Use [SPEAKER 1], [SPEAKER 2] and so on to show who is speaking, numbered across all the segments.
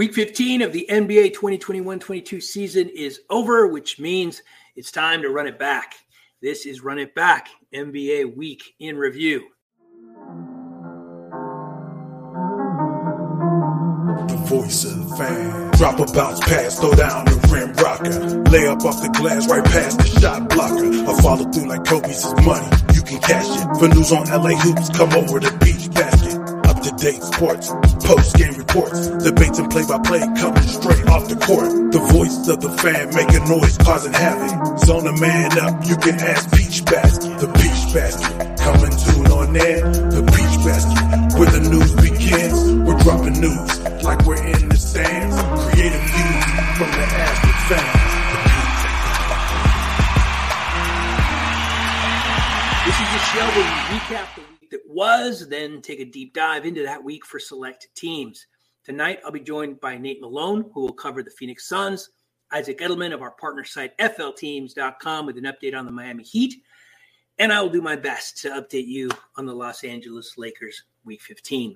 [SPEAKER 1] Week 15 of the NBA 2021 22 season is over, which means it's time to run it back. This is Run It Back NBA Week in Review.
[SPEAKER 2] The voice of the fan. Drop a bounce pass, throw down the rim rocker. Lay up off the glass right past the shot blocker. I follow through like Kobe's money. You can cash it. For news on LA hoops, come over to date sports, post game reports, debates and play by play coming straight off the court. The voice of the fan making noise, causing havoc. Zone a man up, you can ask Peach Basket. The Peach Basket, coming soon on air. The Peach Basket, where the news begins. We're dropping news like we're in the stands. Creative views from the Astrid fans.
[SPEAKER 1] This is the show where we recap the was, then take a deep dive into that week for select teams. Tonight, I'll be joined by Nate Malone, who will cover the Phoenix Suns, Isaac Edelman of our partner site, FLTeams.com, with an update on the Miami Heat. And I will do my best to update you on the Los Angeles Lakers week 15.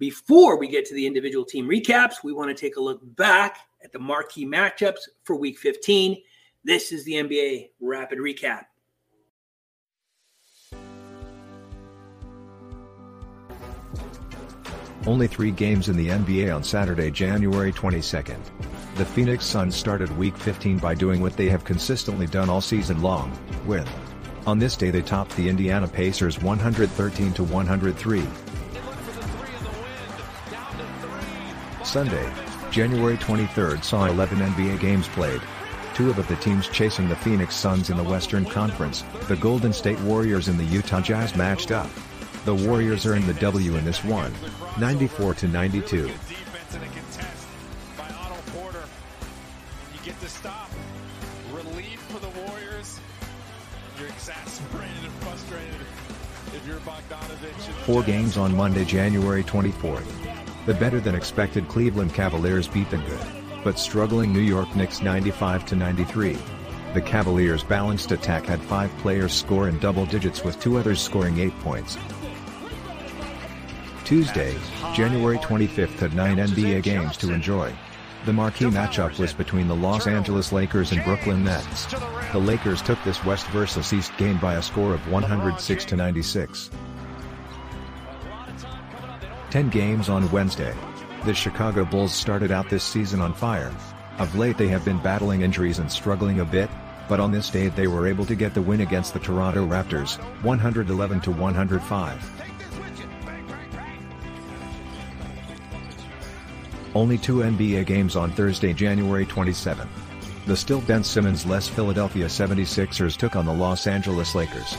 [SPEAKER 1] Before we get to the individual team recaps, we want to take a look back at the marquee matchups for week 15. This is the NBA Rapid Recap.
[SPEAKER 3] Only three games in the NBA on Saturday, January 22nd. The Phoenix Suns started Week 15 by doing what they have consistently done all season long, win. On this day they topped the Indiana Pacers 113-103. Sunday, January 23rd saw 11 NBA games played. Two of the teams chasing the Phoenix Suns in the Western Conference, the Golden State Warriors and the Utah Jazz matched up. The Warriors earned the W in this one, 94 to 92. Four games on Monday, January 24th. The better than expected Cleveland Cavaliers beat the good, but struggling New York Knicks 95 to 93. The Cavaliers' balanced attack had five players score in double digits with two others scoring eight points. Tuesday, January 25th had nine NBA games to enjoy. The marquee matchup was between the Los Angeles Lakers and Brooklyn Nets. The Lakers took this West versus East game by a score of 106 to 96. 10 games on Wednesday. The Chicago Bulls started out this season on fire. Of late they have been battling injuries and struggling a bit, but on this day they were able to get the win against the Toronto Raptors, 111 to 105. Only two NBA games on Thursday, January 27. The still Ben Simmons-less Philadelphia 76ers took on the Los Angeles Lakers.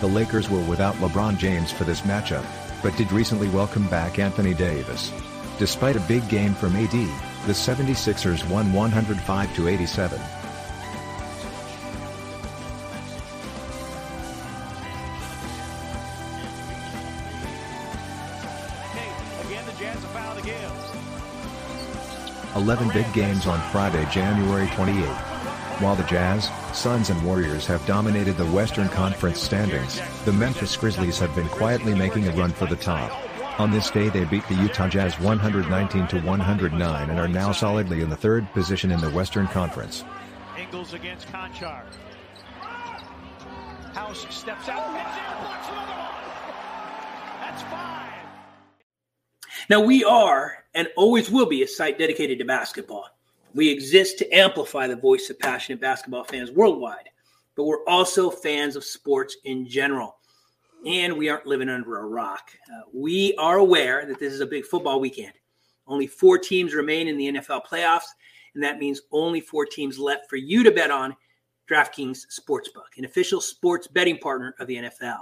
[SPEAKER 3] The Lakers were without LeBron James for this matchup, but did recently welcome back Anthony Davis. Despite a big game from AD, the 76ers won 105-87. 11 big games on Friday, January 28. While the Jazz, Suns and Warriors have dominated the Western Conference standings, the Memphis Grizzlies have been quietly making a run for the top. On this day they beat the Utah Jazz 119-109 and are now solidly in the third position in the Western Conference.
[SPEAKER 4] Ingles against Konchar. House steps out, That's five.
[SPEAKER 1] Now we are and always will be a site dedicated to basketball. We exist to amplify the voice of passionate basketball fans worldwide, but we're also fans of sports in general. And we aren't living under a rock. Uh, we are aware that this is a big football weekend. Only four teams remain in the NFL playoffs, and that means only four teams left for you to bet on DraftKings Sportsbook, an official sports betting partner of the NFL.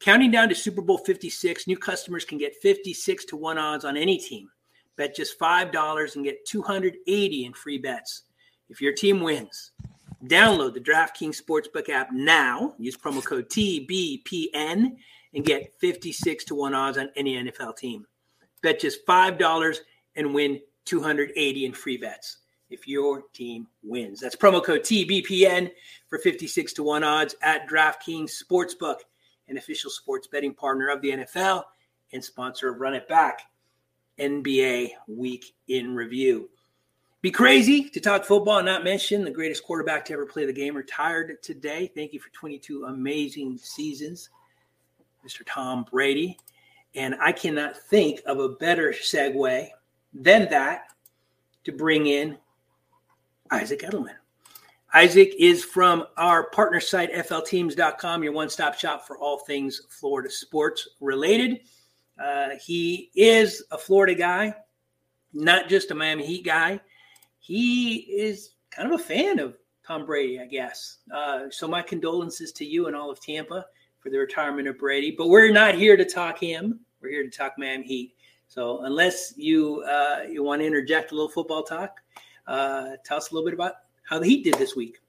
[SPEAKER 1] Counting down to Super Bowl 56, new customers can get 56 to 1 odds on any team. Bet just $5 and get 280 in free bets if your team wins. Download the DraftKings Sportsbook app now. Use promo code TBPN and get 56 to 1 odds on any NFL team. Bet just $5 and win 280 in free bets if your team wins. That's promo code TBPN for 56 to 1 odds at DraftKings Sportsbook an official sports betting partner of the NFL and sponsor of Run It Back. NBA week in review. Be crazy to talk football and not mention the greatest quarterback to ever play the game retired today. Thank you for 22 amazing seasons, Mr. Tom Brady. And I cannot think of a better segue than that to bring in Isaac Edelman. Isaac is from our partner site, FLTeams.com, your one stop shop for all things Florida sports related. Uh, he is a Florida guy, not just a Miami Heat guy. He is kind of a fan of Tom Brady, I guess. Uh, so, my condolences to you and all of Tampa for the retirement of Brady. But we're not here to talk him. We're here to talk Miami Heat. So, unless you uh, you want to interject a little football talk, uh, tell us a little bit about how the Heat did this week.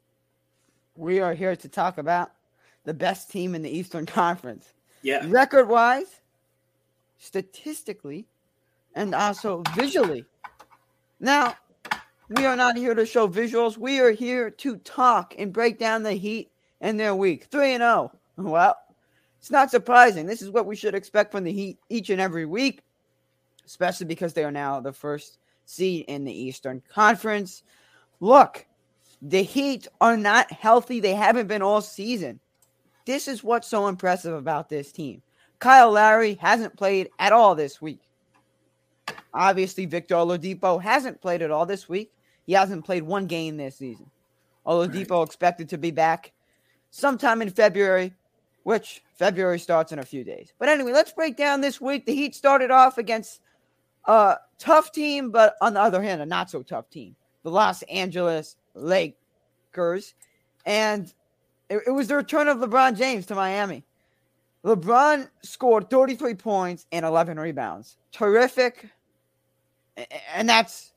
[SPEAKER 5] We are here to talk about the best team in the Eastern Conference.
[SPEAKER 1] Yeah.
[SPEAKER 5] Record wise, statistically, and also visually. Now, we are not here to show visuals. We are here to talk and break down the Heat and their week. 3 and 0. Well, it's not surprising. This is what we should expect from the Heat each and every week, especially because they are now the first seed in the Eastern Conference. Look, the Heat are not healthy. They haven't been all season. This is what's so impressive about this team. Kyle Lowry hasn't played at all this week. Obviously, Victor Oladipo hasn't played at all this week. He hasn't played one game this season. Oladipo right. expected to be back sometime in February, which February starts in a few days. But anyway, let's break down this week. The Heat started off against a tough team, but on the other hand, a not so tough team. The Los Angeles Lakers. And it, it was the return of LeBron James to Miami. LeBron scored 33 points and 11 rebounds. Terrific. And that's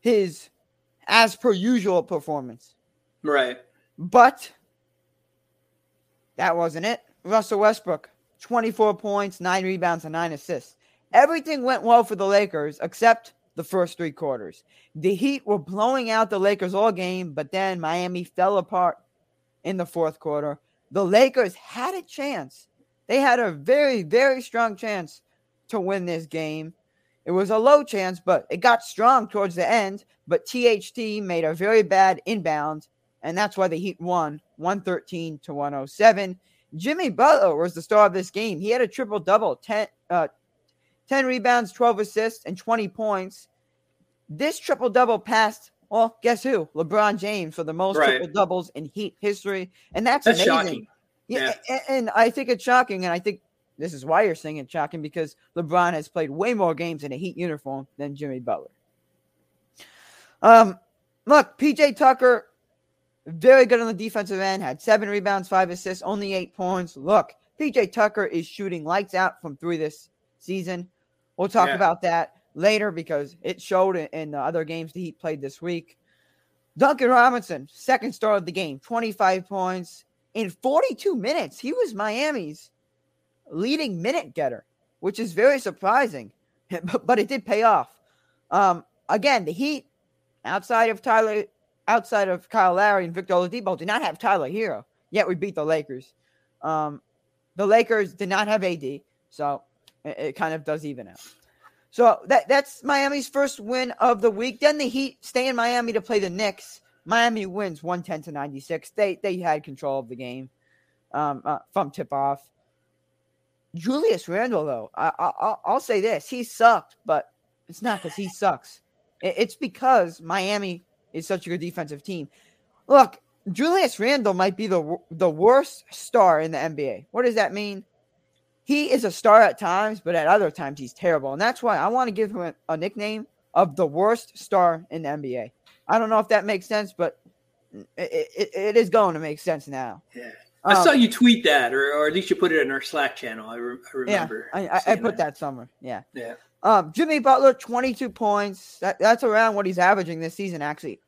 [SPEAKER 5] his as per usual performance.
[SPEAKER 1] Right.
[SPEAKER 5] But that wasn't it. Russell Westbrook, 24 points, 9 rebounds, and 9 assists. Everything went well for the Lakers except the first three quarters. The Heat were blowing out the Lakers all game, but then Miami fell apart in the fourth quarter. The Lakers had a chance. They had a very, very strong chance to win this game. It was a low chance, but it got strong towards the end. But THT made a very bad inbound, and that's why the Heat won 113 to 107. Jimmy Butler was the star of this game. He had a triple double 10, uh, 10 rebounds, 12 assists, and 20 points. This triple double passed, well, guess who? LeBron James for the most right. triple doubles in Heat history. And that's, that's amazing. Shocking. Yeah, yeah. And, I think it's shocking. And I think this is why you're saying it's shocking because LeBron has played way more games in a Heat uniform than Jimmy Butler. Um, look, PJ Tucker, very good on the defensive end, had seven rebounds, five assists, only eight points. Look, PJ Tucker is shooting lights out from three this season. We'll talk yeah. about that later because it showed in the other games that he played this week. Duncan Robinson, second star of the game, 25 points in 42 minutes. He was Miami's leading minute getter, which is very surprising, but it did pay off. Um, again, the Heat, outside of Tyler, outside of Kyle Lowry and Victor Oladipo, did not have Tyler Herro. Yet we beat the Lakers. Um, the Lakers did not have AD, so it, kind of does even out. So that that's Miami's first win of the week. Then the Heat stay in Miami to play the Knicks. Miami wins 110 to 96. They they had control of the game um, uh, from tip off. Julius Randle, though, I, will say this: he sucked, but it's not because he sucks. It's because Miami is such a good defensive team. Look, Julius Randle might be the the worst star in the NBA. What does that mean? He is a star at times, but at other times he's terrible, and that's why I want to give him a, a nickname of the worst star in the NBA. I don't know if that makes sense, but it, it, it is going to make sense now.
[SPEAKER 1] Yeah. I saw um, you tweet that, or, or at least you put it in our Slack channel. I, re- I remember.
[SPEAKER 5] Yeah, I, I put that. that somewhere. Yeah.
[SPEAKER 1] Yeah.
[SPEAKER 5] Um, Jimmy Butler, 22 points. That, that's around what he's averaging this season, actually.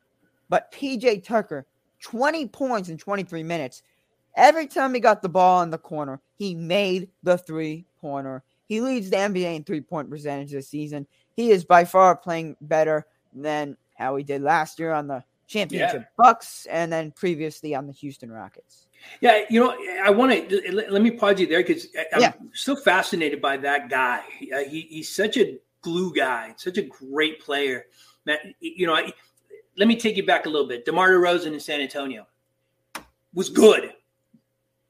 [SPEAKER 5] But PJ Tucker, 20 points in 23 minutes. Every time he got the ball in the corner, he made the three pointer. He leads the NBA in three point percentage this season. He is by far playing better than how he did last year on the championship yeah. Bucks and then previously on the Houston Rockets.
[SPEAKER 1] Yeah, you know, I want to let, me pause you there because I'm yeah. so fascinated by that guy. Uh, he, he's such a glue guy, such a great player. That you know, I, let me take you back a little bit. DeMar DeRozan in San Antonio was good,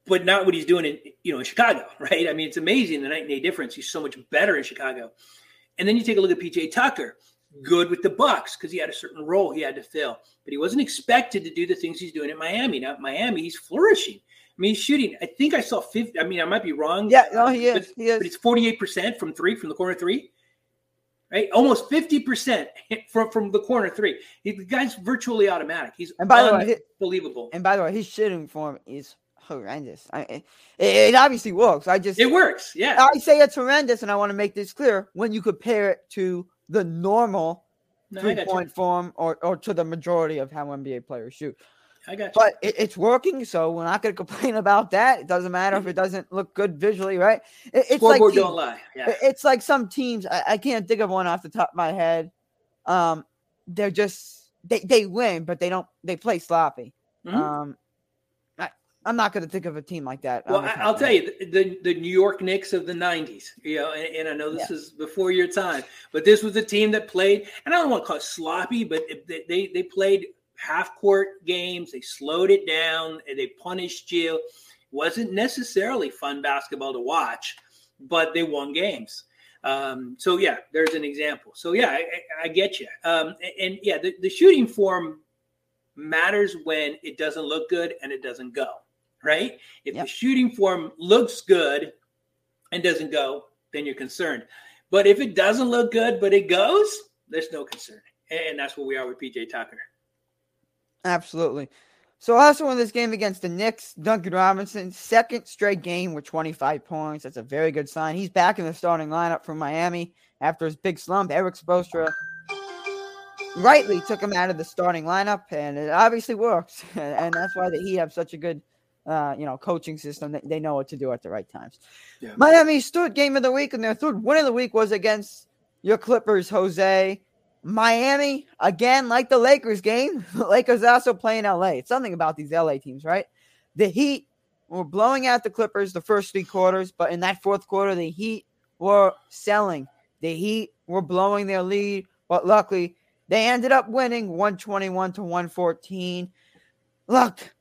[SPEAKER 1] but not what he's doing in you know in Chicago, right? I mean, it's amazing the night and day difference. He's so much better in Chicago. And then you take a look at PJ Tucker, good with the Bucks because he had a certain role he had to fill, but he wasn't expected to do the things he's doing in Miami. Now, Miami, he's flourishing. I mean, he's shooting. I think I saw 50. I mean, I might be wrong.
[SPEAKER 5] Yeah, no, he
[SPEAKER 1] but,
[SPEAKER 5] is. He is.
[SPEAKER 1] but it's 48% from three, from the corner three, right? Almost 50% from, from the corner three. He, the guy's virtually automatic. He's
[SPEAKER 5] And by the way,
[SPEAKER 1] unbelievable.
[SPEAKER 5] And by the way, his shooting form is horrendous. I, it, it obviously works. I just
[SPEAKER 1] It works. Yeah.
[SPEAKER 5] I say it's horrendous, and I want to make this clear when you compare it to the normal
[SPEAKER 1] No,
[SPEAKER 5] three point form or, or to the majority of how NBA players shoot.
[SPEAKER 1] I got you.
[SPEAKER 5] But it, it's working, so we're not going to complain about that. It doesn't matter if it doesn't look good visually, right? It, it's like
[SPEAKER 1] Scoreboard
[SPEAKER 5] teams-
[SPEAKER 1] don't lie. Yeah.
[SPEAKER 5] it's like some teams. I, I can't think of one off the top of my head. Um, they're just they they win, but they don't they play sloppy.
[SPEAKER 1] Mhm.
[SPEAKER 5] Um, I'm not going to think of a team like that.
[SPEAKER 1] Well, I'll tell you, the, the New York Knicks of the '90s, you know, and, and I know this is before your time, but this was a team that played, and I don't want to call it sloppy, but they they, they played half court games. They slowed it down, and they punished you. wasn't necessarily fun basketball to watch, but they won games. Um, so yeah, there's an example. So yeah, I, I, I get you. Um, and, and yeah, the, the shooting form matters when it doesn't look good and it doesn't go right. If
[SPEAKER 5] Yep.
[SPEAKER 1] the shooting form looks good and doesn't go, then you're concerned. But if it doesn't look good but it goes, there's no concern. And that's where we are with PJ Tucker.
[SPEAKER 5] Absolutely. So also in this game against the Knicks, Duncan Robinson, second straight game with 25 points. That's a very good sign. He's back in the starting lineup for Miami after his big slump. Erik Spoelstra rightly took him out of the starting lineup, and it obviously works. And that's why the Heat have such a good, uh, you know, coaching system. They, they know what to do at the right times.
[SPEAKER 1] Yeah.
[SPEAKER 5] Miami's third game of the week, and their third win of the week was against your Clippers, Jose. Miami, again, like the Lakers game, the Lakers also play in LA. It's something about these LA teams, right? The Heat were blowing out the Clippers the first three quarters, but in that fourth quarter, the Heat were selling. The Heat were blowing their lead, but luckily they ended up winning 121 to 114. Look,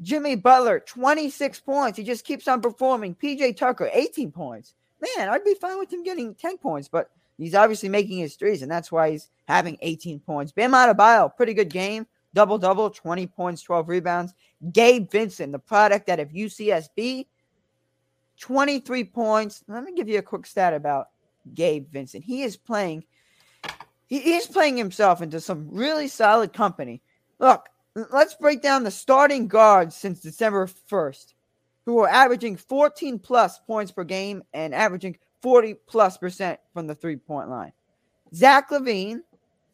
[SPEAKER 5] Jimmy Butler, 26 points. He just keeps on performing. PJ Tucker, 18 points. Man, I'd be fine with him getting 10 points, but he's obviously making his threes, and that's why he's having 18 points. Bam Adebayo, pretty good game. Double double, 20 points, 12 rebounds. Gabe Vincent, the product out of UCSB, 23 points. Let me give you a quick stat about Gabe Vincent. He is playing, he is playing himself into some really solid company. Look, let's break down the starting guards since December 1st, who are averaging 14 plus points per game and averaging 40 plus percent from the three point line. Zach LaVine,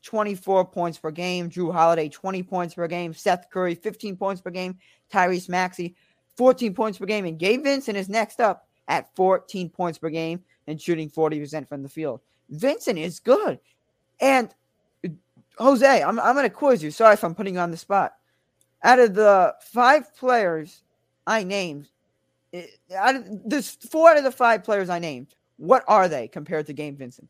[SPEAKER 5] 24 points per game. Jrue Holiday, 20 points per game. Seth Curry, 15 points per game. Tyrese Maxey, 14 points per game. And Gabe Vincent is next up at 14 points per game and shooting 40% from the field. Vincent is good. And Jose, I'm, I'm going to quiz you. Sorry if I'm putting you on the spot. Out of the five players I named, out of, there's four out of the five players I named. What are they compared to Gabe Vincent?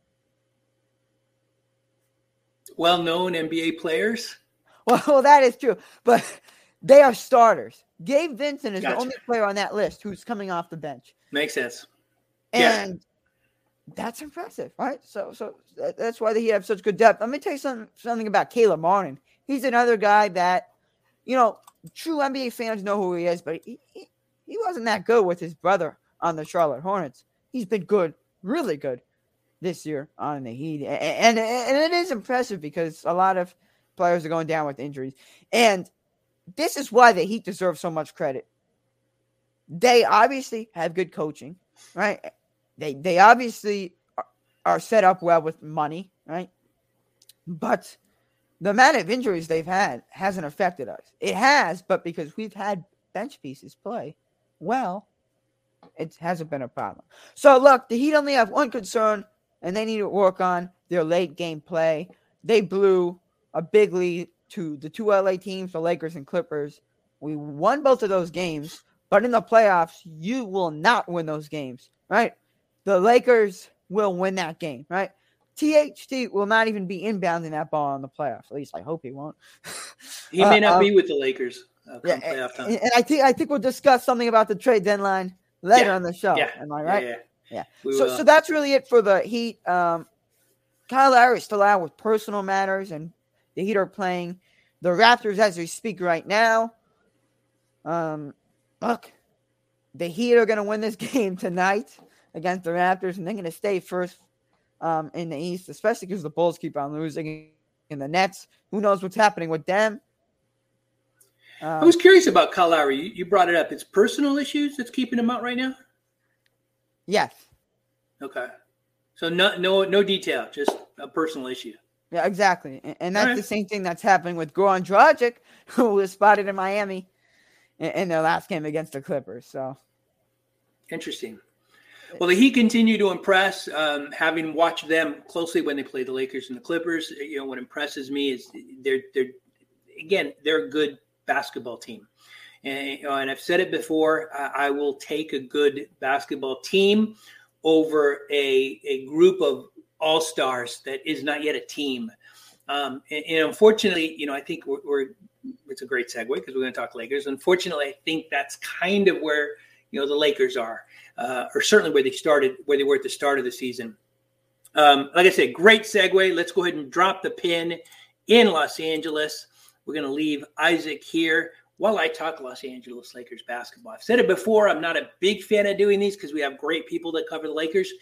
[SPEAKER 1] Well known NBA players.
[SPEAKER 5] Well, well, that is true, but they are starters. Gabe Vincent is
[SPEAKER 1] Gotcha.
[SPEAKER 5] the only player on that list who's coming off the bench,
[SPEAKER 1] Makes sense. Yeah.
[SPEAKER 5] and that's impressive, right? So, so that- that's why they have such good depth. Let me tell you something, something about Caleb Martin. He's another guy that, you know, true NBA fans know who he is, but he, he, he wasn't that good with his brother on the Charlotte Hornets. He's been good, really good this year on the Heat, A- a- and and it is impressive because a lot of players are going down with injuries, and this is why the Heat deserve so much credit. They obviously have good coaching, right? They they obviously are, are set up well with money, right? But the amount of injuries they've had hasn't affected us. It has, but because we've had bench pieces play well, it hasn't been a problem. So look, the Heat only have one concern, and they need to work on their late game play. They blew a big lead to the two LA teams, the Lakers and Clippers. We won both of those games, but in the playoffs, you will not win those games, right? The Lakers will win that game, right? THT will not even be inbounding that ball in the playoffs. At least I hope he won't.
[SPEAKER 1] He may
[SPEAKER 5] Uh,
[SPEAKER 1] not
[SPEAKER 5] um,
[SPEAKER 1] be with the Lakers. Uh,
[SPEAKER 5] Yeah,
[SPEAKER 1] playoff time.
[SPEAKER 5] and, and I think I think we'll discuss something about the trade deadline later
[SPEAKER 1] Yeah,
[SPEAKER 5] on the show.
[SPEAKER 1] yeah,
[SPEAKER 5] Am I right?
[SPEAKER 1] yeah.
[SPEAKER 5] Yeah.
[SPEAKER 1] We
[SPEAKER 5] so,
[SPEAKER 1] will.
[SPEAKER 5] so that's really it for the Heat. Um, Kyle Lowry is still out with personal matters, and the Heat are playing the Raptors as we speak right now. Um, look, the Heat are going to win this game tonight against the Raptors, and they're going to stay first um, in the East, especially because the Bulls keep on losing. And the Nets, who knows what's happening with them?
[SPEAKER 1] I
[SPEAKER 5] Um,
[SPEAKER 1] was curious about Kyle Lowry. You, you brought it up. It's personal issues that's keeping him out right now.
[SPEAKER 5] yes.
[SPEAKER 1] Okay. So no, no, no detail. Just a personal issue.
[SPEAKER 5] Yeah, exactly. And, and that's
[SPEAKER 1] Alright.
[SPEAKER 5] the same thing that's happening with Goran Dragic, who was spotted in Miami in, in their last game against the Clippers. So,
[SPEAKER 1] Interesting. Well, the Heat continue to impress. Um, having watched them closely when they play the Lakers and the Clippers, you know what impresses me is they're they're again they're a good basketball team, and, and I've said it before. I, I will take a good basketball team over a a group of all stars that is not yet a team. Um, and, and unfortunately, you know, I think we're, we're it's a great segue because we're going to talk Lakers. Unfortunately, I think that's kind of where you know the Lakers are, uh, or certainly where they started, where they were at the start of the season. Um, like I said, great segue. Let's go ahead and drop the pin in Los Angeles. We're going to leave Isaac here while I talk Los Angeles Lakers basketball. I've said it before. I'm not a big fan of doing these because we have great people that cover the Lakers.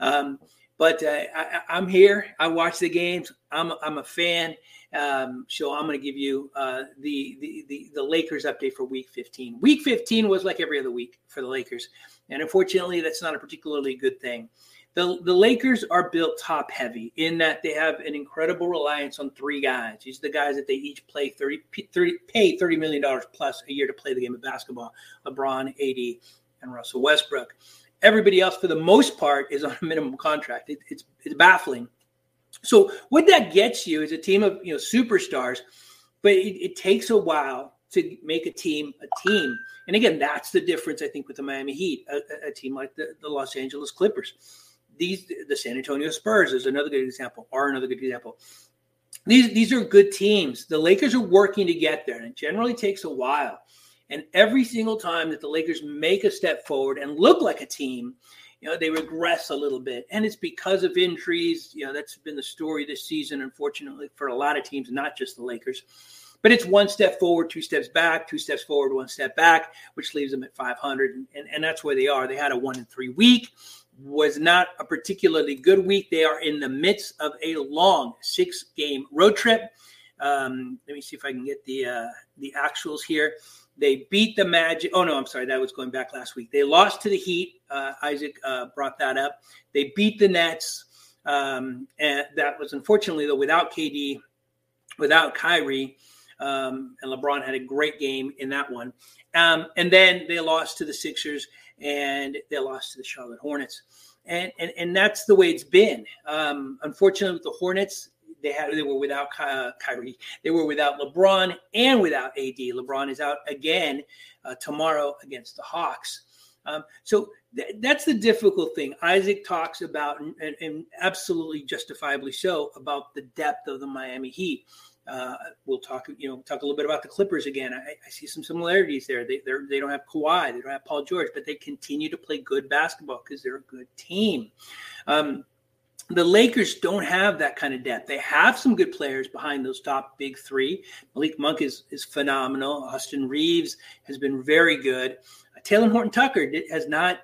[SPEAKER 1] Um, but uh, I, I'm here. I watch the games. I'm, I'm a fan. Um, so I'm going to give you uh, the, the the the Lakers update for Week 15. Week 15 was like every other week for the Lakers, and unfortunately, that's not a particularly good thing. The, the Lakers are built top heavy in that they have an incredible reliance on three guys. These are the guys that they each play 30, 30 pay $30 million plus a year to play the game of basketball. LeBron, AD, and Russell Westbrook. Everybody else, for the most part, is on a minimum contract. It, it's, it's baffling. So what that gets you is a team of you know superstars, but it, it takes a while to make a team a team. And again, that's the difference I think with the Miami Heat, a, a- team like the, the Los Angeles Clippers. These the San Antonio Spurs is another good example, are another good example. These these are good teams. The Lakers are working to get there, and it generally takes a while. And every single time that the Lakers make a step forward and look like a team, you know, they regress a little bit. And it's because of injuries. You know, that's been the story this season, unfortunately, for a lot of teams, not just the Lakers. But it's one step forward, two steps back, two steps forward, one step back, which leaves them at 500. And, and, and that's where they are. They had a one in three week, was not a particularly good week. They are in the midst of a long six game road trip. Um, let me see if I can get the uh, the actuals here. They beat the Magic. Oh no, I'm sorry, that was going back last week. They lost to the Heat. Uh, Isaac uh, brought that up. They beat the Nets, um, and that was unfortunately though without KD, without Kyrie, um, and LeBron had a great game in that one. Um, and then they lost to the Sixers and they lost to the Charlotte Hornets. And and, and that's the way it's been. Um, unfortunately, with the Hornets, they had they were without Ky- uh, Kyrie, they were without LeBron and without AD. LeBron is out again uh, tomorrow against the Hawks. Um, so th- that's the difficult thing. Isaac talks about, and, and, and absolutely justifiably so, about the depth of the Miami Heat. Uh, we'll talk, you know, talk a little bit about the Clippers again. I, I see some similarities there. They they're, don't have Kawhi, they don't have Paul George, but they continue to play good basketball because they're a good team. Um, the Lakers don't have that kind of depth. They have some good players behind those top big three. Malik Monk is is phenomenal. Austin Reaves has been very good. Uh, Talen Horton Tucker has not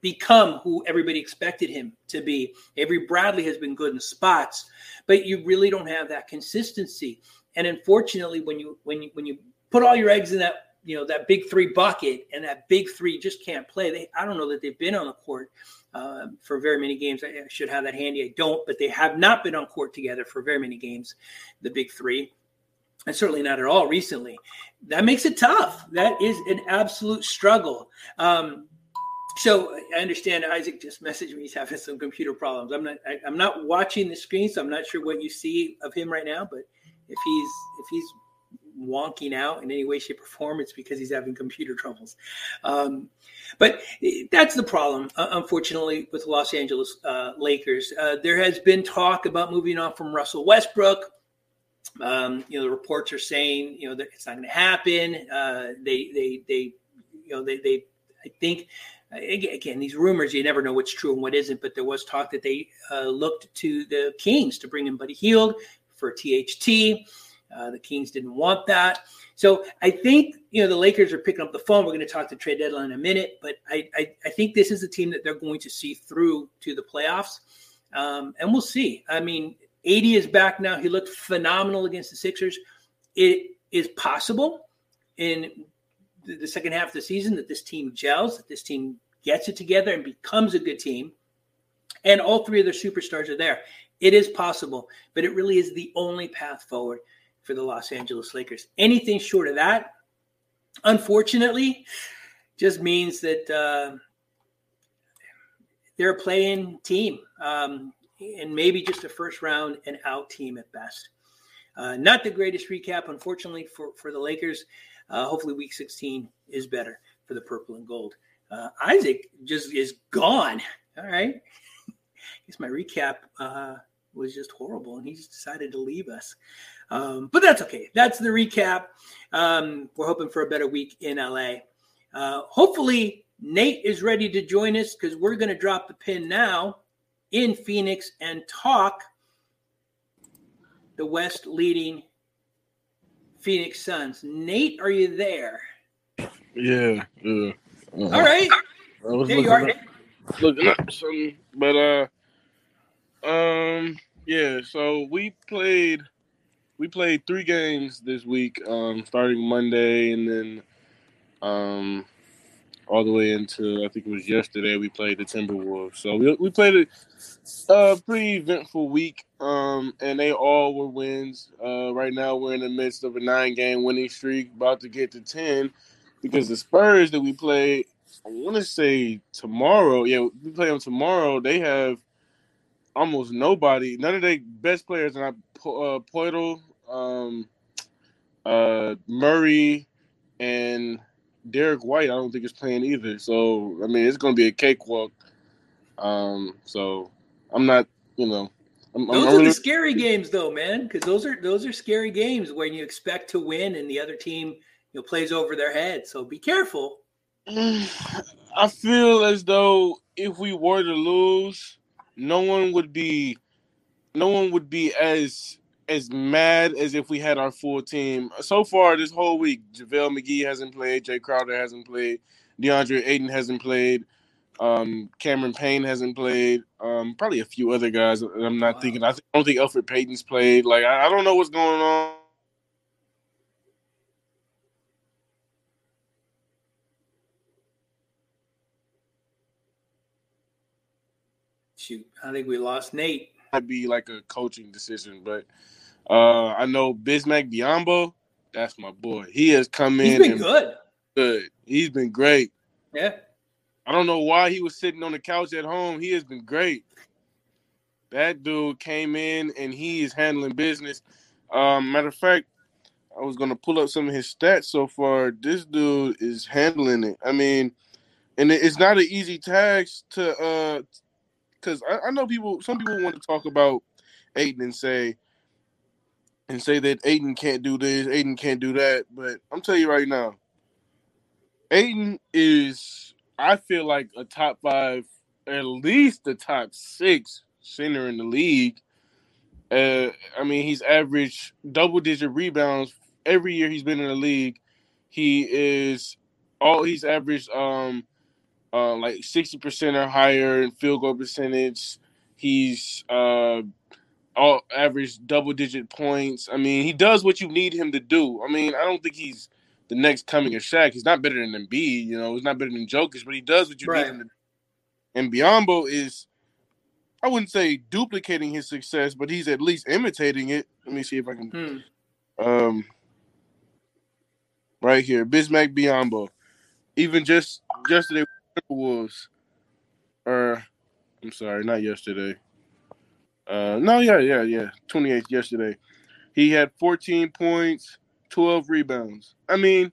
[SPEAKER 1] become who everybody expected him to be. Avery Bradley has been good in spots, but you really don't have that consistency. And unfortunately, when you when you when you put all your eggs in that you know that big three bucket and that big three just can't play, they I don't know that they've been on the court uh, for very many games. I, should have that handy. I don't, but they have not been on court together for very many games. The big three. And certainly not at all recently. That makes it tough. That is an absolute struggle. Um, so I understand Isaac just messaged me. He's having some computer problems. I'm not. I, I'm not watching the screen, so I'm not sure what you see of him right now. But if he's if he's wonking out in any way, shape, or form, it's because he's having computer troubles. Um, but that's the problem, uh, unfortunately, with Los Angeles uh, Lakers. Uh, there has been talk about moving on from Russell Westbrook. Um, you know, the reports are saying, you know, that it's not going to happen. Uh, they, they, they, you know, they, they, I think, again, these rumors, you never know what's true and what isn't, but there was talk that they uh, looked to the Kings to bring in Buddy Hield for THT. Uh, the Kings didn't want that. So I think, you know, the Lakers are picking up the phone. We're going to talk to trade deadline in a minute, but I, I, I think this is a team that they're going to see through to the playoffs. Um, and we'll see. I mean, AD is back now. He looked phenomenal against the Sixers. It is possible in the second half of the season that this team gels, that this team gets it together and becomes a good team. And all three of their superstars are there. It is possible, but it really is the only path forward for the Los Angeles Lakers. Anything short of that, unfortunately, just means that uh, they're a playing team um, and maybe just a first round and out team at best. Uh, not the greatest recap, unfortunately, for, for the Lakers. Uh, hopefully, week 16 is better for the purple and gold. Uh, Isaac just is gone. All right. I guess my recap uh, was just horrible, and he just decided to leave us. Um, but that's okay. That's the recap. Um, we're hoping for a better week in LA. Uh, hopefully, Nate is ready to join us because we're going to drop the pin now in Phoenix and talk the West leading Phoenix Suns. Nate, are you there?
[SPEAKER 6] Yeah, yeah.
[SPEAKER 1] Uh-huh. All right.
[SPEAKER 6] I was
[SPEAKER 1] there you are.
[SPEAKER 6] up, looking up something, but uh, um, yeah. So we played, we played three games this week, um, starting Monday, and then um, all the way into I think it was yesterday. We played the Timberwolves. So we we played a, pretty eventful week, um, and they all were wins. Uh, right now we're in the midst of a nine-game winning streak, about to get to ten because the Spurs that we play, I want to say tomorrow. Yeah, we play them tomorrow. They have almost nobody. None of their best players are not uh, Poeltl, um, uh, Murray, and Derrick White. I don't think is playing either. So I mean, it's going to be a cakewalk. Um, so I'm not, you know. I'm,
[SPEAKER 1] those
[SPEAKER 6] I'm
[SPEAKER 1] are
[SPEAKER 6] really,
[SPEAKER 1] the scary games, though, man, because those are those are scary games when you expect to win and the other team you know plays over their head. So be careful.
[SPEAKER 6] I feel as though if we were to lose, no one would be no one would be as as mad as if we had our full team. So far this whole week, JaVale McGee hasn't played, Jae Crowder hasn't played, DeAndre Ayton hasn't played, um, Cameron Payne hasn't played, um, probably a few other guys. I'm not
[SPEAKER 1] Wow.
[SPEAKER 6] thinking. I th- don't think Elfrid Payton's played. Like I, I don't know what's going on.
[SPEAKER 1] Shoot, I think we lost Nate.
[SPEAKER 6] Might be like a coaching decision, but uh, I know Bismack Biyombo. That's my boy. He has come in.
[SPEAKER 1] He's been
[SPEAKER 6] and
[SPEAKER 1] good.
[SPEAKER 6] good. He's been great.
[SPEAKER 1] Yeah.
[SPEAKER 6] I don't know why he was sitting on the couch at home. He has been great. That dude came in and he is handling business. Um, matter of fact, I was gonna pull up some of his stats so far. This dude is handling it. I mean, and it's not an easy task to uh because I, I know people some people want to talk about Ayton and say and say that Ayton can't do this, Ayton can't do that. But I'm telling you right now, Ayton is I feel like a top five, at least the top six center in the league. Uh, I mean, he's averaged double digit rebounds every year he's been in the league. He is all he's averaged um uh like sixty percent or higher in field goal percentage. He's uh all average double digit points. I mean, he does what you need him to do. I mean, I don't think he's the next coming of Shaq. He's not better than Embiid, you know, he's not better than Jokic, but he does what you
[SPEAKER 1] Right.
[SPEAKER 6] need him to do. And Biyombo is I wouldn't say duplicating his success, but he's at least imitating it. Let me see if I can
[SPEAKER 1] Hmm.
[SPEAKER 6] um right here. Bismack Biyombo. Even just yesterday Wolves. Or I'm sorry, not yesterday. Uh no, yeah, yeah, yeah. 28th yesterday. He had 14 points, 12 rebounds. I mean,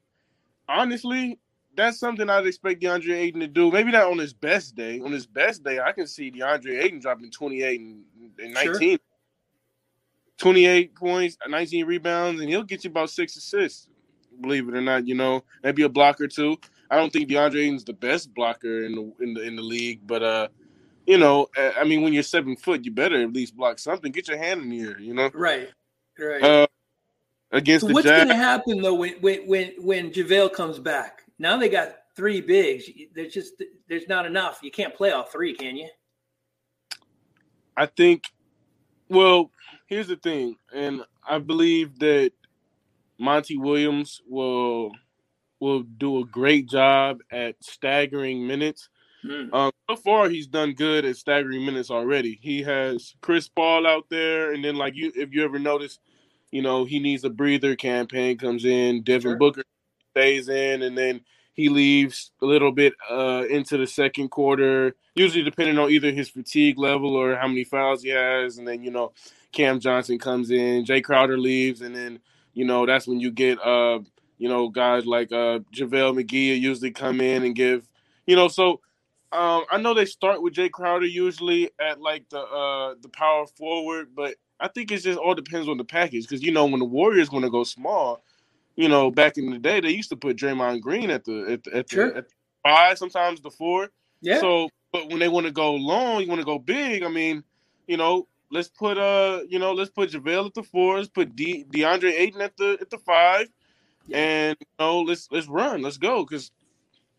[SPEAKER 6] honestly, that's something I'd expect DeAndre Ayton to do. Maybe not on his best day. On his best day, I can see DeAndre Ayton dropping 28 and, and 19.
[SPEAKER 1] Sure.
[SPEAKER 6] 28 points, 19 rebounds, and he'll get you about six assists. Believe it or not, you know, maybe a block or two. I don't think DeAndre Ayton's the best blocker in the in the in the league, but uh, you know, I mean, when you're seven foot, you better at least block something. Get your hand in the air, you know.
[SPEAKER 1] Right. Right.
[SPEAKER 6] Uh, against
[SPEAKER 1] so
[SPEAKER 6] the
[SPEAKER 1] what's going to happen though when when when when JaVale comes back? Now they got three bigs. There's just there's not enough. You can't play all three, can you?
[SPEAKER 6] I think. Well, here's the thing, and I believe that Monty Williams will will do a great job at staggering minutes.
[SPEAKER 1] Hmm.
[SPEAKER 6] Um, so far, he's done good at staggering minutes already. He has Chris Paul out there, and then like you, if you ever notice, you know he needs a breather. Cam Payne comes in, Devin
[SPEAKER 1] Sure.
[SPEAKER 6] Booker stays in, and then he leaves a little bit uh, into the second quarter. Usually, depending on either his fatigue level or how many fouls he has, and then you know Cam Johnson comes in, Jae Crowder leaves, and then you know that's when you get uh you know guys like uh JaVale McGee usually come in and give you know so um I know they start with Jae Crowder usually at like the uh the power forward, but I think it just all depends on the package because you know when the Warriors want to go small, you know back in the day they used to put Draymond Green at the at the, at,
[SPEAKER 1] Sure.
[SPEAKER 6] the, at the five sometimes the four.
[SPEAKER 1] Yeah.
[SPEAKER 6] So, but when they want to go long, you want to go big. I mean, you know, let's put uh, you know, let's put JaVale at the four. Let's put De- DeAndre Ayton at the at the five, and you know, let's let's run, let's go. Because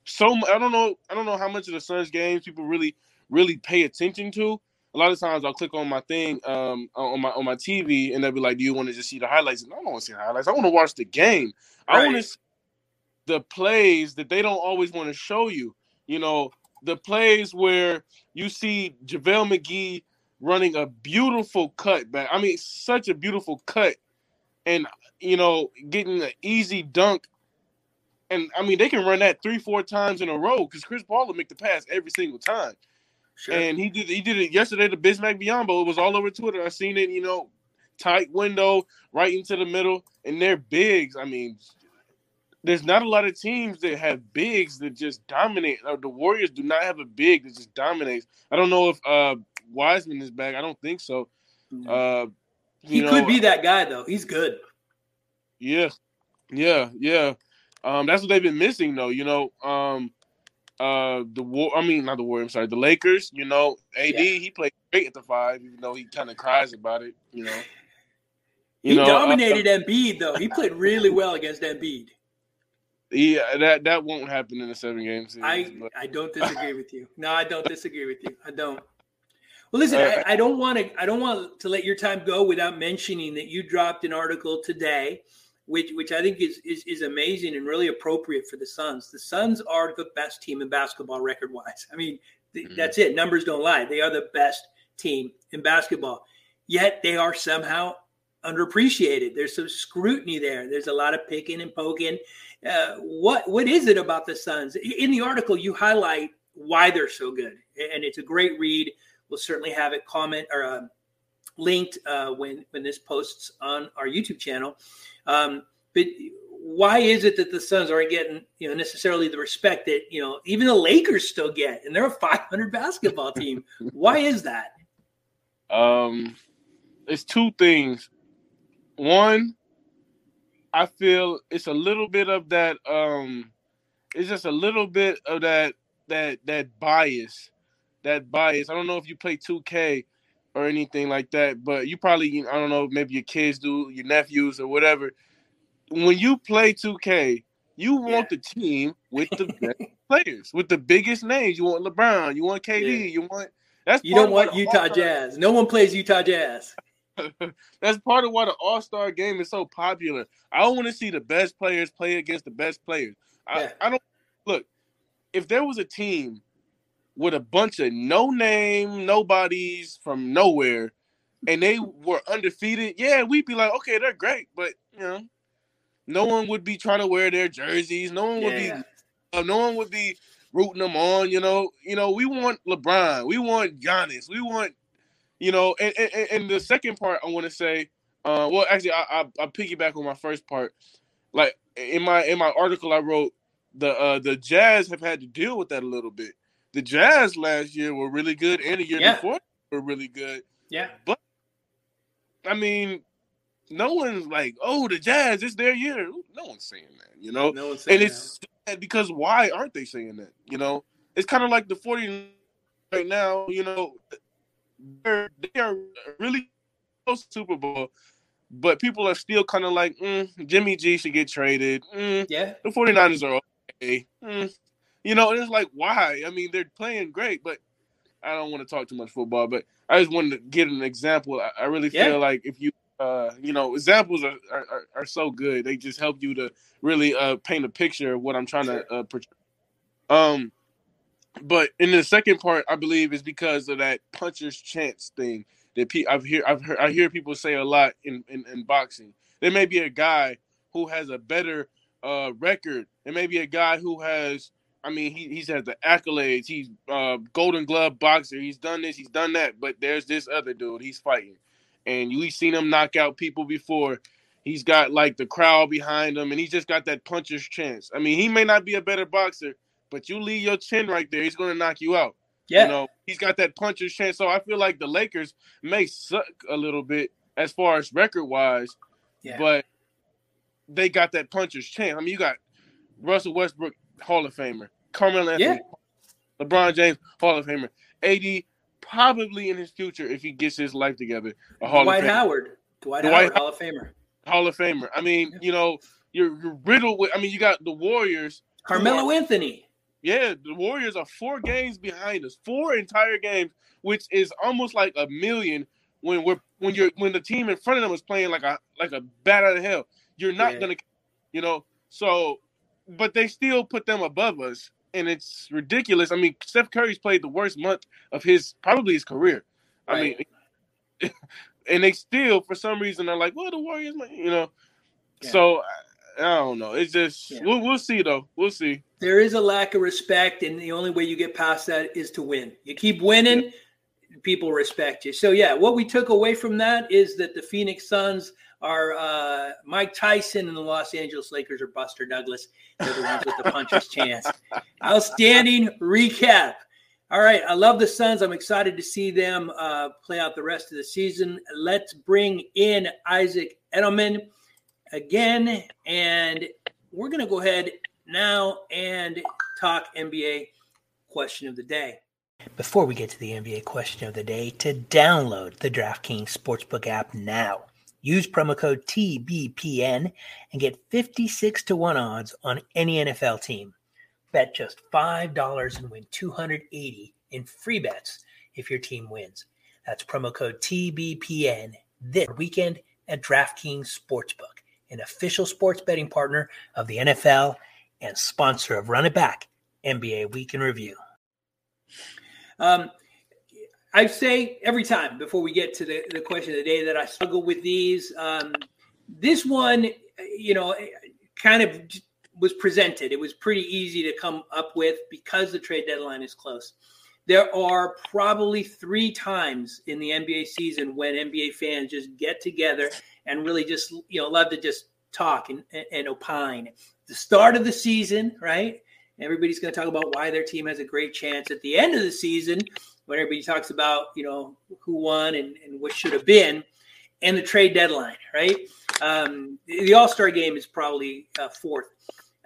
[SPEAKER 6] so I don't know, I don't know how much of the Suns games people really really pay attention to. A lot of times I'll click on my thing um on my on my TV and they'll be like, "Do you want to just see the highlights?" And I don't want to see the highlights. I want to watch the game. I want to see the plays that they don't always want to show you. You know, the plays where you see JaVale McGee running a beautiful cut back. I mean, such a beautiful cut, and you know, getting an easy dunk. And I mean, they can run that three, four times in a row because Chris Paul will make the pass every single time.
[SPEAKER 1] Sure.
[SPEAKER 6] And he did he did it yesterday to Bismack Biyombo. It was all over Twitter. I seen it, you know, tight window right into the middle, and they're bigs. I mean, there's not a lot of teams that have bigs that just dominate. Uh, the Warriors do not have a big that just dominates. I don't know if uh Wiseman is back. I don't think so. Uh,
[SPEAKER 1] he
[SPEAKER 6] know,
[SPEAKER 1] could be that guy though. He's good.
[SPEAKER 6] Yeah, yeah, yeah. Um, that's what they've been missing, though. You know, um, uh, the war. I mean, not the war. I'm sorry, the Lakers. You know, AD.
[SPEAKER 1] Yeah.
[SPEAKER 6] He played great at the five, even though he kind of cries about it. You know,
[SPEAKER 1] He
[SPEAKER 6] know, uh,
[SPEAKER 1] dominated Embiid though. He played really well against Embiid.
[SPEAKER 6] yeah, that that won't happen in a seven games.
[SPEAKER 1] I,
[SPEAKER 6] but-
[SPEAKER 1] I don't disagree with you. No, I don't disagree with you. I don't. Well, listen,
[SPEAKER 6] Uh,
[SPEAKER 1] I, I don't want to. I don't want to let your time go without mentioning that you dropped an article today, which which I think is is, is amazing and really appropriate for the Suns. The Suns are the best team in basketball record wise. I mean, th-
[SPEAKER 6] Mhm.
[SPEAKER 1] that's it. Numbers don't lie. They are the best team in basketball. Yet they are somehow underappreciated. There's some scrutiny there. There's a lot of picking and poking. Uh, what what is it about the Suns? In the article, you highlight why they're so good, and it's a great read. We'll certainly have it comment or uh, linked uh, when when this posts on our YouTube channel. Um, but why is it that the Suns aren't getting you know necessarily the respect that you know even the Lakers still get, and they're a 500 basketball team? why is that?
[SPEAKER 6] Um, it's two things. One, I feel it's a little bit of that. Um, it's just a little bit of that that that bias, that bias. I don't know if you play 2K or anything like that, but you probably I don't know maybe your kids do, your nephews or whatever. When you play 2K, you want the team with the best players, with the biggest names. You want LeBron, you want KD,
[SPEAKER 1] Yeah.
[SPEAKER 6] you want. That's
[SPEAKER 1] You don't want Utah
[SPEAKER 6] All-Star-
[SPEAKER 1] Jazz. No one plays Utah Jazz.
[SPEAKER 6] That's part of why the All Star game is so popular. I want to see the best players play against the best players. I, I don't look. If there was a team with a bunch of no name nobodies from nowhere, and they were undefeated, yeah, we'd be like, okay, they're great, but you know, no one would be trying to wear their jerseys. No one would
[SPEAKER 1] Yeah.
[SPEAKER 6] be, uh, no one would be rooting them on. You know, you know, we want LeBron, we want Giannis, we want you know, and, and, and the second part I want to say, uh, well, actually, I, I I piggyback on my first part. like in my in my article I wrote, the uh the Jazz have had to deal with that a little bit. The Jazz last year were really good, and the year
[SPEAKER 1] Yeah.
[SPEAKER 6] before were really good.
[SPEAKER 1] Yeah.
[SPEAKER 6] But I mean, no one's like, "Oh, the Jazz, it's their year." No one's saying that, you know.
[SPEAKER 1] No one's saying
[SPEAKER 6] and it's sad because why aren't they saying that? You know, it's kind of like the 40 right now. You know, they're they are really close to Super Bowl, but people are still kind of like, mm, Jimmy G should get traded. Mm.
[SPEAKER 1] Yeah.
[SPEAKER 6] the 49ers are okay. Mm. You know, and it's like, why? I mean, they're playing great, but I don't want to talk too much football, but I just wanted to get an example. I, I really feel
[SPEAKER 1] Yeah.
[SPEAKER 6] like if you, uh, you know, examples are, are, are- so good. They just help you to really uh, paint a picture of what I'm trying to uh, portray. Um, but in the second part, I believe is because of that puncher's chance thing that pe- I've hear I've heard I hear people say a lot in, in, in boxing. There may be a guy who has a better uh, record. There may be a guy who has I mean, he he's had the accolades. He's uh, Golden Glove boxer. He's done this. He's done that. But there's this other dude. He's fighting, and you seen him knock out people before. He's got like the crowd behind him, and he's just got that puncher's chance. I mean, he may not be a better boxer, but you leave your chin right there, he's going to knock you out.
[SPEAKER 1] Yeah.
[SPEAKER 6] You know, he's got that puncher's chance. So I feel like the Lakers may suck a little bit as far as record wise,
[SPEAKER 1] Yeah.
[SPEAKER 6] but they got that puncher's chance. I mean, you got Russell Westbrook, Hall of Famer, Carmelo Anthony,
[SPEAKER 1] Yeah.
[SPEAKER 6] LeBron James, Hall of Famer, AD, probably in his future if he gets his life together, a Hall
[SPEAKER 1] Dwight
[SPEAKER 6] of Famer.
[SPEAKER 1] Howard. Dwight,
[SPEAKER 6] Dwight
[SPEAKER 1] Howard, Hall of Famer.
[SPEAKER 6] Hall of Famer. I mean, you know, you're, you're riddled with. I mean, you got the Warriors.
[SPEAKER 1] Carmelo Anthony.
[SPEAKER 6] Yeah, the Warriors are four games behind us, four entire games, which is almost like a million when we're when you're when the team in front of them is playing like a like a bat out of hell. You're not
[SPEAKER 1] Yeah.
[SPEAKER 6] gonna, you know. So, but they still put them above us, and it's ridiculous. I mean, Steph Curry's played the worst month of his probably his career. I mean, and they still for some reason are like, well, the Warriors, might-" you know.
[SPEAKER 1] Yeah.
[SPEAKER 6] So I, don't know. It's just
[SPEAKER 1] Yeah.
[SPEAKER 6] we'll we'll see though. We'll see.
[SPEAKER 1] There is a lack of respect, and the only way you get past that is to win. You keep winning, people respect you. So yeah, what we took away from that is that the Phoenix Suns are uh, Mike Tyson and the Los Angeles Lakers are Buster Douglas. They're the ones with the puncher's chance. Outstanding recap. All right, I love the Suns. I'm excited to see them uh, play out the rest of the season. Let's bring in Isaac Edelman again, and we're going to go ahead now and talk NBA question of the day. Before we get to the NBA question of the day, to download the DraftKings Sportsbook app now. Use promo code TBPN and get 56 to 1 odds on any NFL team. Bet just $5 and win 280 in free bets if your team wins. That's promo code TBPN this weekend at DraftKings Sportsbook, an official sports betting partner of the NFL and sponsor of Run It Back NBA Week in Review. Um, I say every time before we get to the, the question of the day that I struggle with these. Um, this one, you know, kind of was presented. It was pretty easy to come up with because the trade deadline is close. There are probably three times in the NBA season when NBA fans just get together and really just, you know, love to just talk and, and, and opine. The start of the season, right? Everybody's going to talk about why their team has a great chance at the end of the season when everybody talks about, you know, who won and, and what should have been, and the trade deadline, right? Um, the All Star game is probably uh, fourth.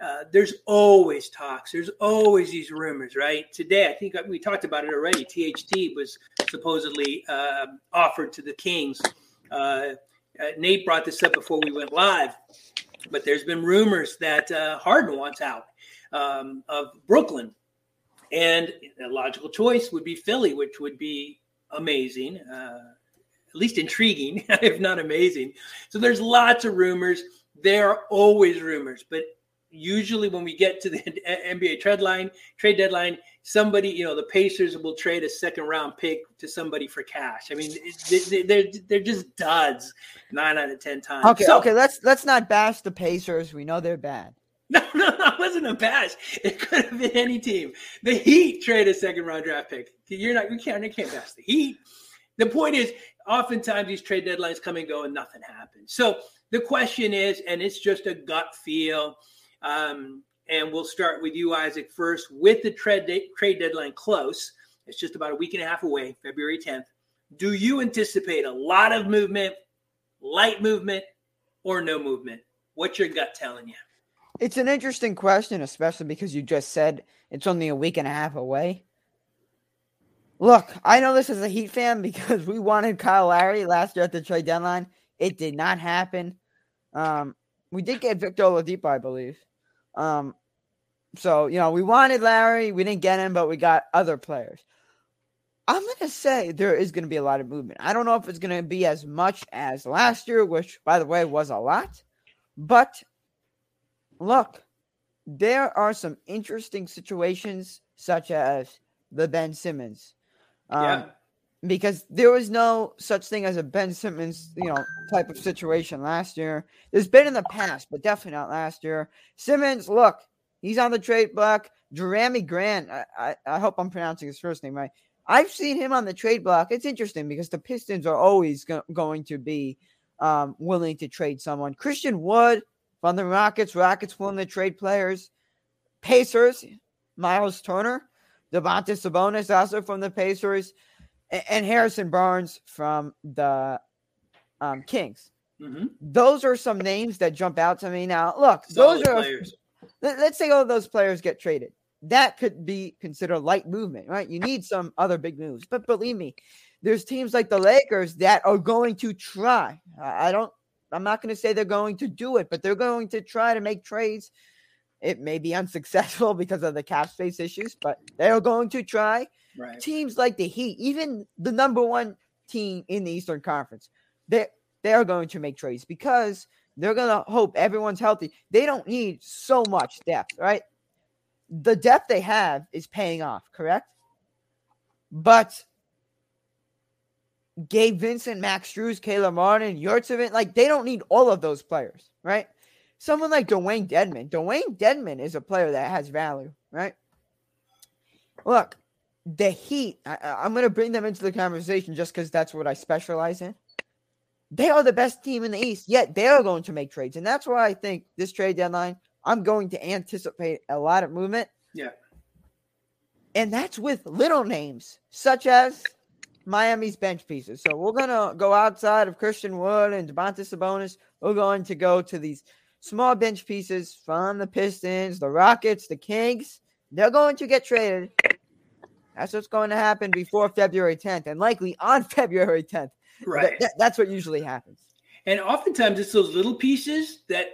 [SPEAKER 1] Uh, there's always talks. There's always these rumors, right? Today, I think we talked about it already. THT was supposedly uh, offered to the Kings. Uh, uh, Nate brought this up before we went live, but there's been rumors that uh, Harden wants out um, of Brooklyn. And a logical choice would be Philly, which would be amazing, uh, at least intriguing, if not amazing. So there's lots of rumors. There are always rumors, but usually when we get to the NBA trade line, trade deadline, somebody, you know, the Pacers will trade a second round pick to somebody for cash. I mean, they're they're just duds nine out of ten times.
[SPEAKER 5] Okay,
[SPEAKER 1] So-
[SPEAKER 5] okay, let's let's not bash the Pacers. We know they're bad.
[SPEAKER 1] No, no, that wasn't a bash. It could have been any team. The Heat trade a second round draft pick. You're not, you can't, you can't bash the Heat. The point is, oftentimes these trade deadlines come and go and nothing happens. So the question is, and it's just a gut feel. Um, and we'll start with you, Isaac, first. With the trade, de- trade deadline close, it's just about a week and a half away, February 10th. Do you anticipate a lot of movement, light movement, or no movement? What's your gut telling you?
[SPEAKER 5] It's an interesting question, especially because you just said it's only a week and a half away. Look, I know this is a Heat fan because we wanted Kyle Lowry last year at the trade deadline. It did not happen. Um, we did get Victor Oladipo, I believe. Um, so you know, we wanted Lowry, we didn't get him, but we got other players. I'm gonna say there is gonna be a lot of movement. I don't know if it's gonna be as much as last year, which by the way was a lot, but look, there are some interesting situations such as the Ben Simmons. Um,
[SPEAKER 1] yeah.
[SPEAKER 5] because there was no such thing as a Ben Simmons, you know, type of situation last year. There's been in the past, but definitely not last year. Simmons, look, he's on the trade block. Jerami Grant, I, I, I hope I'm pronouncing his first name right. I've seen him on the trade block. It's interesting because the Pistons are always go- going to be um, willing to trade someone. Christian Wood from the Rockets, Rockets willing to trade players. Pacers, Miles Turner, Devontae Sabonis also from the Pacers, and Harrison Barnes from the um, Kings.
[SPEAKER 1] Mhm.
[SPEAKER 5] Those are some names that jump out to me. Now, look,
[SPEAKER 1] Solid
[SPEAKER 5] those are
[SPEAKER 1] players.
[SPEAKER 5] let, us say all those players get traded. That could be considered light movement, right? You need some other big moves. But believe me, there's teams like the Lakers that are going to try. I don't, I'm not going to say they're going to do it, but they're going to try to make trades. It may be unsuccessful because of the cap space issues, but they're going to try.
[SPEAKER 1] Right.
[SPEAKER 5] Teams like the Heat, even the number one team in the Eastern Conference, they they are going to make trades because they're going to hope everyone's healthy. They don't need so much depth, right? The depth they have is paying off, correct? But Gabe Vincent, Max Strus, Caleb Martin, Yurtseven, like they don't need all of those players, right? Someone like Dewayne Dedmon. Dewayne Dedmon is a player that has value, right? Look, the Heat, I- I'm going to bring them into the conversation just because that's what I specialize in. They are the best team in the East, yet they are going to make trades. And that's why I think this trade deadline, I'm going to anticipate a lot of movement.
[SPEAKER 1] Yeah.
[SPEAKER 5] And that's with little names, such as Miami's bench pieces. So we're going to go outside of Christian Wood and Devontae Sabonis. We're going to go to these small bench pieces from the Pistons, the Rockets, the Kings. They're going to get traded. That's what's going to happen before February 10th and likely on February 10th.
[SPEAKER 1] Right.
[SPEAKER 5] Th- th- that's what usually happens.
[SPEAKER 1] And oftentimes it's those little pieces that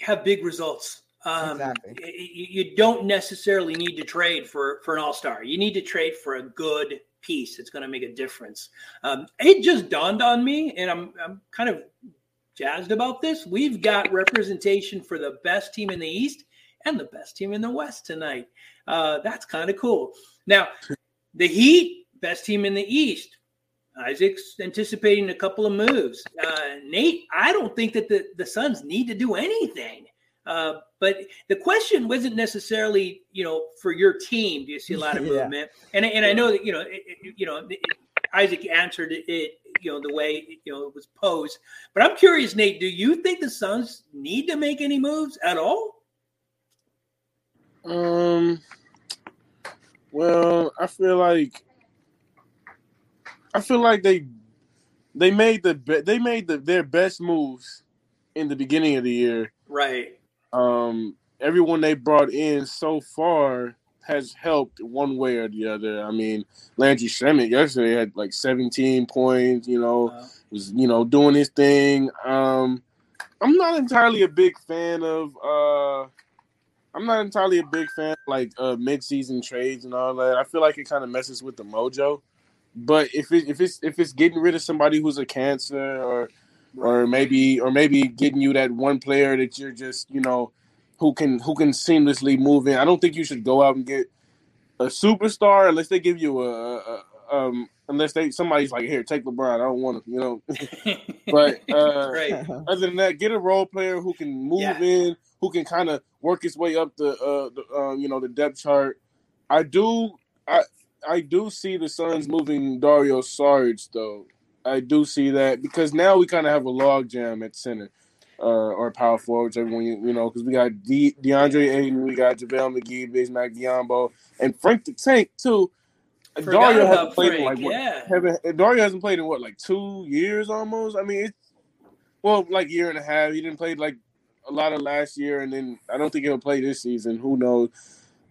[SPEAKER 1] have big results. Um,
[SPEAKER 5] Exactly.
[SPEAKER 1] y- y- You don't necessarily need to trade for, for an all star. You need to trade for a good piece. It's going to make a difference. Um, it just dawned on me, and I'm, I'm kind of jazzed about this. We've got representation for the best team in the East and the best team in the West tonight. Uh, that's kind of cool. Now, the Heat, best team in the East. Isaac's anticipating a couple of moves. Uh, Nate, I don't think that the, the Suns need to do anything. Uh, but the question wasn't necessarily, you know, for your team. Do you see a lot of
[SPEAKER 5] Yeah.
[SPEAKER 1] movement? And and I know that you know, it, it- you know, it- Isaac answered it, you know, the way you know it was posed. But I'm curious, Nate. Do you think the Suns need to make any moves at all?
[SPEAKER 6] Um. Well, I feel like I feel like they they made the be- they made the, their best moves in the beginning of the year.
[SPEAKER 1] Right.
[SPEAKER 6] Um, everyone they brought in so far has helped one way or the other. I mean, Landry Shamet yesterday had like 17 points. You know,
[SPEAKER 1] Uh,
[SPEAKER 6] was you know doing his thing. Um, I'm not entirely a big fan of. Uh, I'm not entirely a big fan of, like uh, mid-season trades and all that. I feel like it kind of messes with the mojo. But if it, if it's if it's getting rid of somebody who's a cancer or or maybe or maybe getting you that one player that you're just you know who can who can seamlessly move in, I don't think you should go out and get a superstar unless they give you a, a um unless they somebody's like here take LeBron I don't want to you know but uh
[SPEAKER 1] right.
[SPEAKER 6] other than that, get a role player who can move
[SPEAKER 1] Yeah.
[SPEAKER 6] in, who can kind of work his way up the, uh, the uh, you know, the depth chart. I do, I, I do see the Suns moving Dario Saric though. I do see that because now we kind of have a log jam at center. uh, or power forward, whichever one you you know, because we got De- DeAndre Ayton, we got JaVale McGee, Bismack Biyombo, and Frank the Tank too.
[SPEAKER 1] Forgot
[SPEAKER 6] Dario hasn't played in like what?
[SPEAKER 1] yeah.
[SPEAKER 6] haven't- Dario hasn't played in what like two years almost. I mean, it's well, like year and a half. He didn't play like a lot of last year, and then I don't think he'll play this season. Who knows?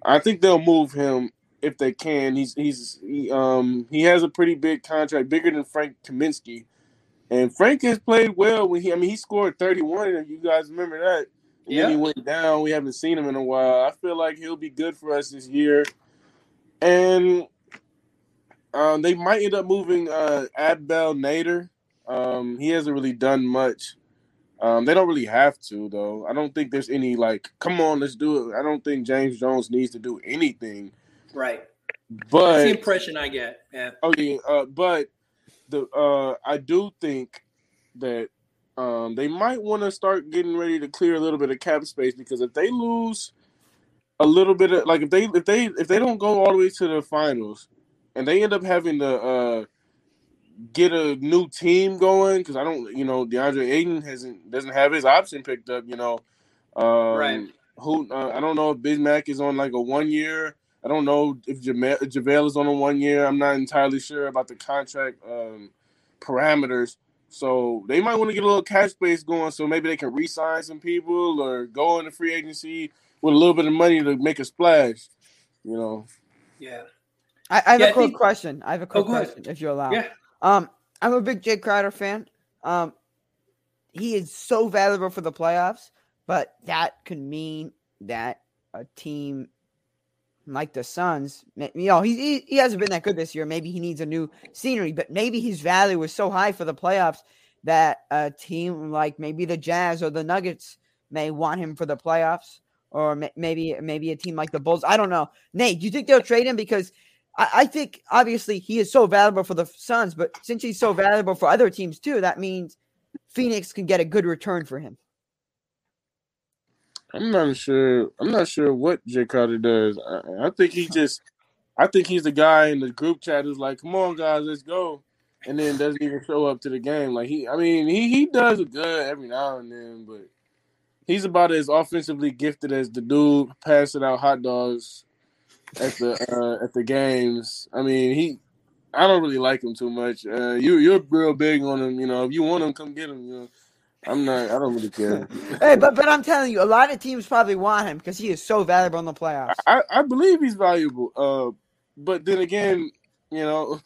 [SPEAKER 6] I think they'll move him if they can. He's he's he, um he has a pretty big contract, bigger than Frank Kaminsky. And Frank has played well when he I mean he scored 31 if you guys remember that. And then he went down. We haven't seen him in a while. I feel like he'll be good for us this year. And um, they might end up moving uh, Abdel Nader. Um, he hasn't really done much. Um, they don't really have to though. I don't think there's any like, come on, let's do it. I don't think James Jones needs to do anything.
[SPEAKER 1] Right.
[SPEAKER 6] But That's
[SPEAKER 1] the impression I get. Yeah.
[SPEAKER 6] Okay, uh, but the uh, I do think that um, they might want to start getting ready to clear a little bit of cap space because if they lose a little bit of like if they if they if they don't go all the way to the finals and they end up having to uh, get a new team going because I don't you know DeAndre Ayton hasn't doesn't have his option picked up you know um,
[SPEAKER 1] Right.
[SPEAKER 6] who uh, I don't know if Bismack is on like a one year I don't know if Jama- JaVale is on a one year. I'm not entirely sure about the contract um, parameters. So they might want to get a little cash space going so maybe they can re sign some people or go into free agency with a little bit of money to make a splash. You know.
[SPEAKER 1] Yeah.
[SPEAKER 5] I, I have
[SPEAKER 1] Yeah,
[SPEAKER 5] a
[SPEAKER 1] I
[SPEAKER 5] quick
[SPEAKER 1] think-
[SPEAKER 5] question. I have a quick
[SPEAKER 1] go ahead.
[SPEAKER 5] question, if you allow.
[SPEAKER 1] Yeah.
[SPEAKER 5] Um, I'm a big Jae Crowder fan. Um, he is so valuable for the playoffs, but that could mean that a team like the Suns, you know, he, he hasn't been that good this year. Maybe he needs a new scenery, but maybe his value was so high for the playoffs that a team like maybe the Jazz or the Nuggets may want him for the playoffs, or maybe maybe a team like the Bulls. I don't know. Nate, do you think they'll trade him because? I, I think obviously he is so valuable for the Suns, but since he's so valuable for other teams too, that means Phoenix can get a good return for him.
[SPEAKER 6] I'm not sure. I'm not sure what Jae Crowder does. I, I think he just. I think he's the guy in the group chat who's like, "Come on, guys, let's go," and then doesn't even show up to the game. Like he, I mean, he he does good every now and then, but he's about as offensively gifted as the dude passing out hot dogs at the uh, at the games. I mean, he. I don't really like him too much. Uh, you you're real big on him. You know, if you want him, come get him. You know, I'm not. I don't really care.
[SPEAKER 5] Hey, but but I'm telling you, a lot of teams probably want him because he is so valuable in the playoffs.
[SPEAKER 6] I, I believe he's valuable. Uh, but then again, you know,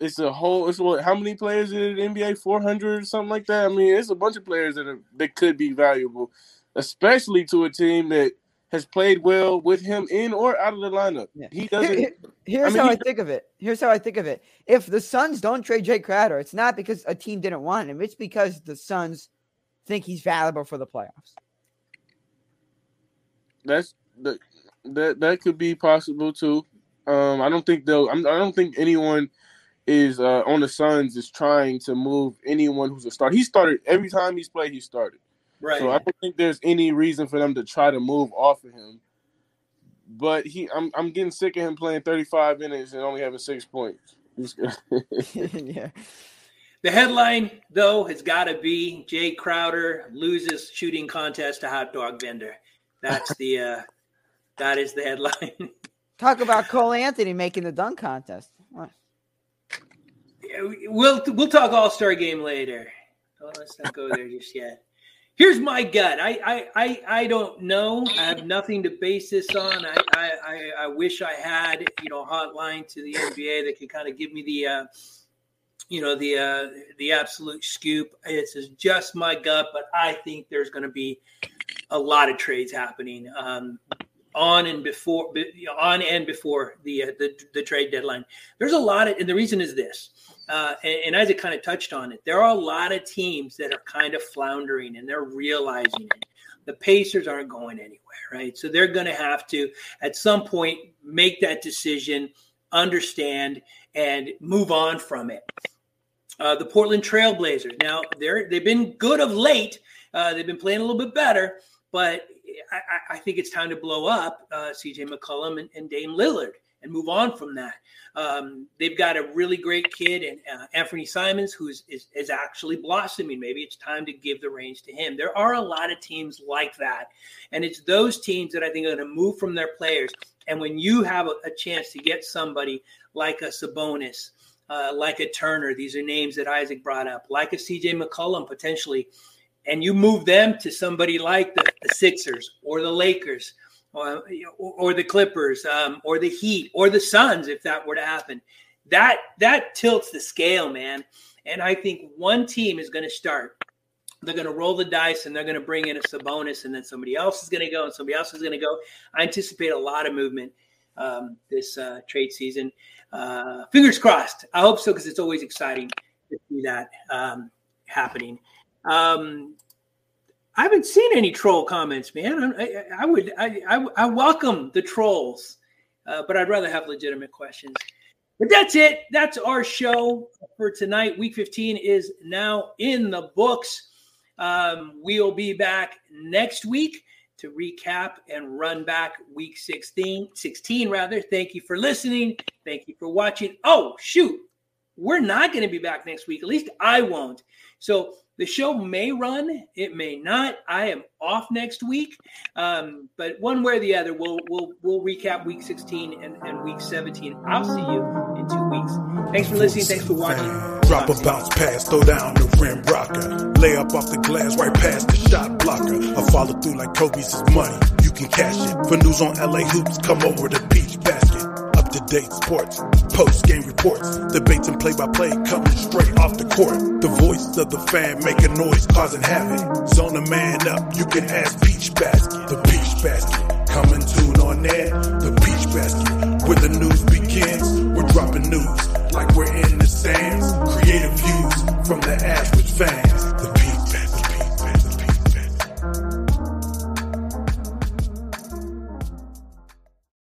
[SPEAKER 6] it's a whole. It's what? How many players in the NBA? Four hundred or something like that. I mean, it's a bunch of players that are, that could be valuable, especially to a team that has played well with him in or out of the lineup.
[SPEAKER 5] Yeah.
[SPEAKER 6] He doesn't.
[SPEAKER 5] here- here's
[SPEAKER 6] mean,
[SPEAKER 5] how I think of it. Here's how I think of it. If the Suns don't trade Jae Crowder, it's not because a team didn't want him. It's because the Suns think he's valuable for the playoffs.
[SPEAKER 6] That's that that that could be possible too. Um, I don't think they'll. I'm, I don't think anyone is uh, on the Suns is trying to move anyone who's a start. He started every time he's played. He started.
[SPEAKER 1] Right.
[SPEAKER 6] So I don't think there's any reason for them to try to move off of him. But he, I'm, I'm getting sick of him playing 35 minutes and only having six points.
[SPEAKER 5] Yeah.
[SPEAKER 1] The headline, though, has got to be Jae Crowder loses shooting contest to hot dog vendor. That's the uh, that is the headline.
[SPEAKER 5] Talk about Cole Anthony making the dunk contest. What?
[SPEAKER 1] we'll we'll talk All Star game later. Oh, let's not go there just yet. Here's my gut. I, I I I don't know. I have nothing to base this on. I I, I, wish I had you know a hotline to the NBA that could kind of give me the uh, you know the uh, the absolute scoop. This is just my gut, but I think there's going to be a lot of trades happening um, on and before on and before the, uh, the the trade deadline. There's a lot of, and the reason is this. Uh, and, and Isaac kind of touched on it. There are a lot of teams that are kind of floundering, and they're realizing it. The Pacers aren't going anywhere, right? So they're going to have to, at some point, make that decision, understand, and move on from it. Uh, the Portland Trailblazers. Now they're they've been good of late. Uh, they've been playing a little bit better, but I, I- think it's time to blow up uh, CJ McCollum and, and Dame Lillard. And move on from that. Um, they've got a really great kid, and uh, Anthony Simons, who is, is, is actually blossoming. Maybe it's time to give the reins to him. There are a lot of teams like that, and it's those teams that I think are going to move from their players. And when you have a, a chance to get somebody like a Sabonis, uh, like a Turner, these are names that Isaac brought up, like a CJ McCollum potentially, and you move them to somebody like the, the Sixers or the Lakers or, or the Clippers um, or the Heat or the Suns, if that were to happen, that that tilts the scale, man. And I think one team is going to start. They're going to roll the dice and they're going to bring in a Sabonis, and then somebody else is going to go, and somebody else is going to go. I anticipate a lot of movement um, this uh, trade season. Uh, fingers crossed. I hope so because it's always exciting to see that um, happening. Um, I haven't seen any troll comments, man. I, I would, I, I, I, welcome the trolls, uh, but I'd rather have legitimate questions. But that's it. That's our show for tonight. Week 15 is now in the books. Um, we'll be back next week to recap and run back week 16, 16 rather. Thank you for listening. Thank you for watching. Oh, shoot. We're not going to be back next week. At least I won't. So the show may run, it may not. I am off next week, um, but one way or the other, we'll we'll we'll recap week 16 and, and week 17. I'll see you in two weeks. Thanks for listening. Thanks for watching.
[SPEAKER 2] Drop a bounce pass, throw down the rim rocker. Lay up off the glass right past the shot blocker. I follow through like Kobe's money. You can cash it. For news on LA hoops, come over to Peach Basket updates, sports, post game reports, debates and play by play coming straight off the court. The voice of the fan making noise, causing havoc. Zone a man up, you can ask Peach Basket. The Peach Basket, coming tune on air. The Peach Basket, where the news begins. We're dropping news like we're in the sands. Creative views from the average fans.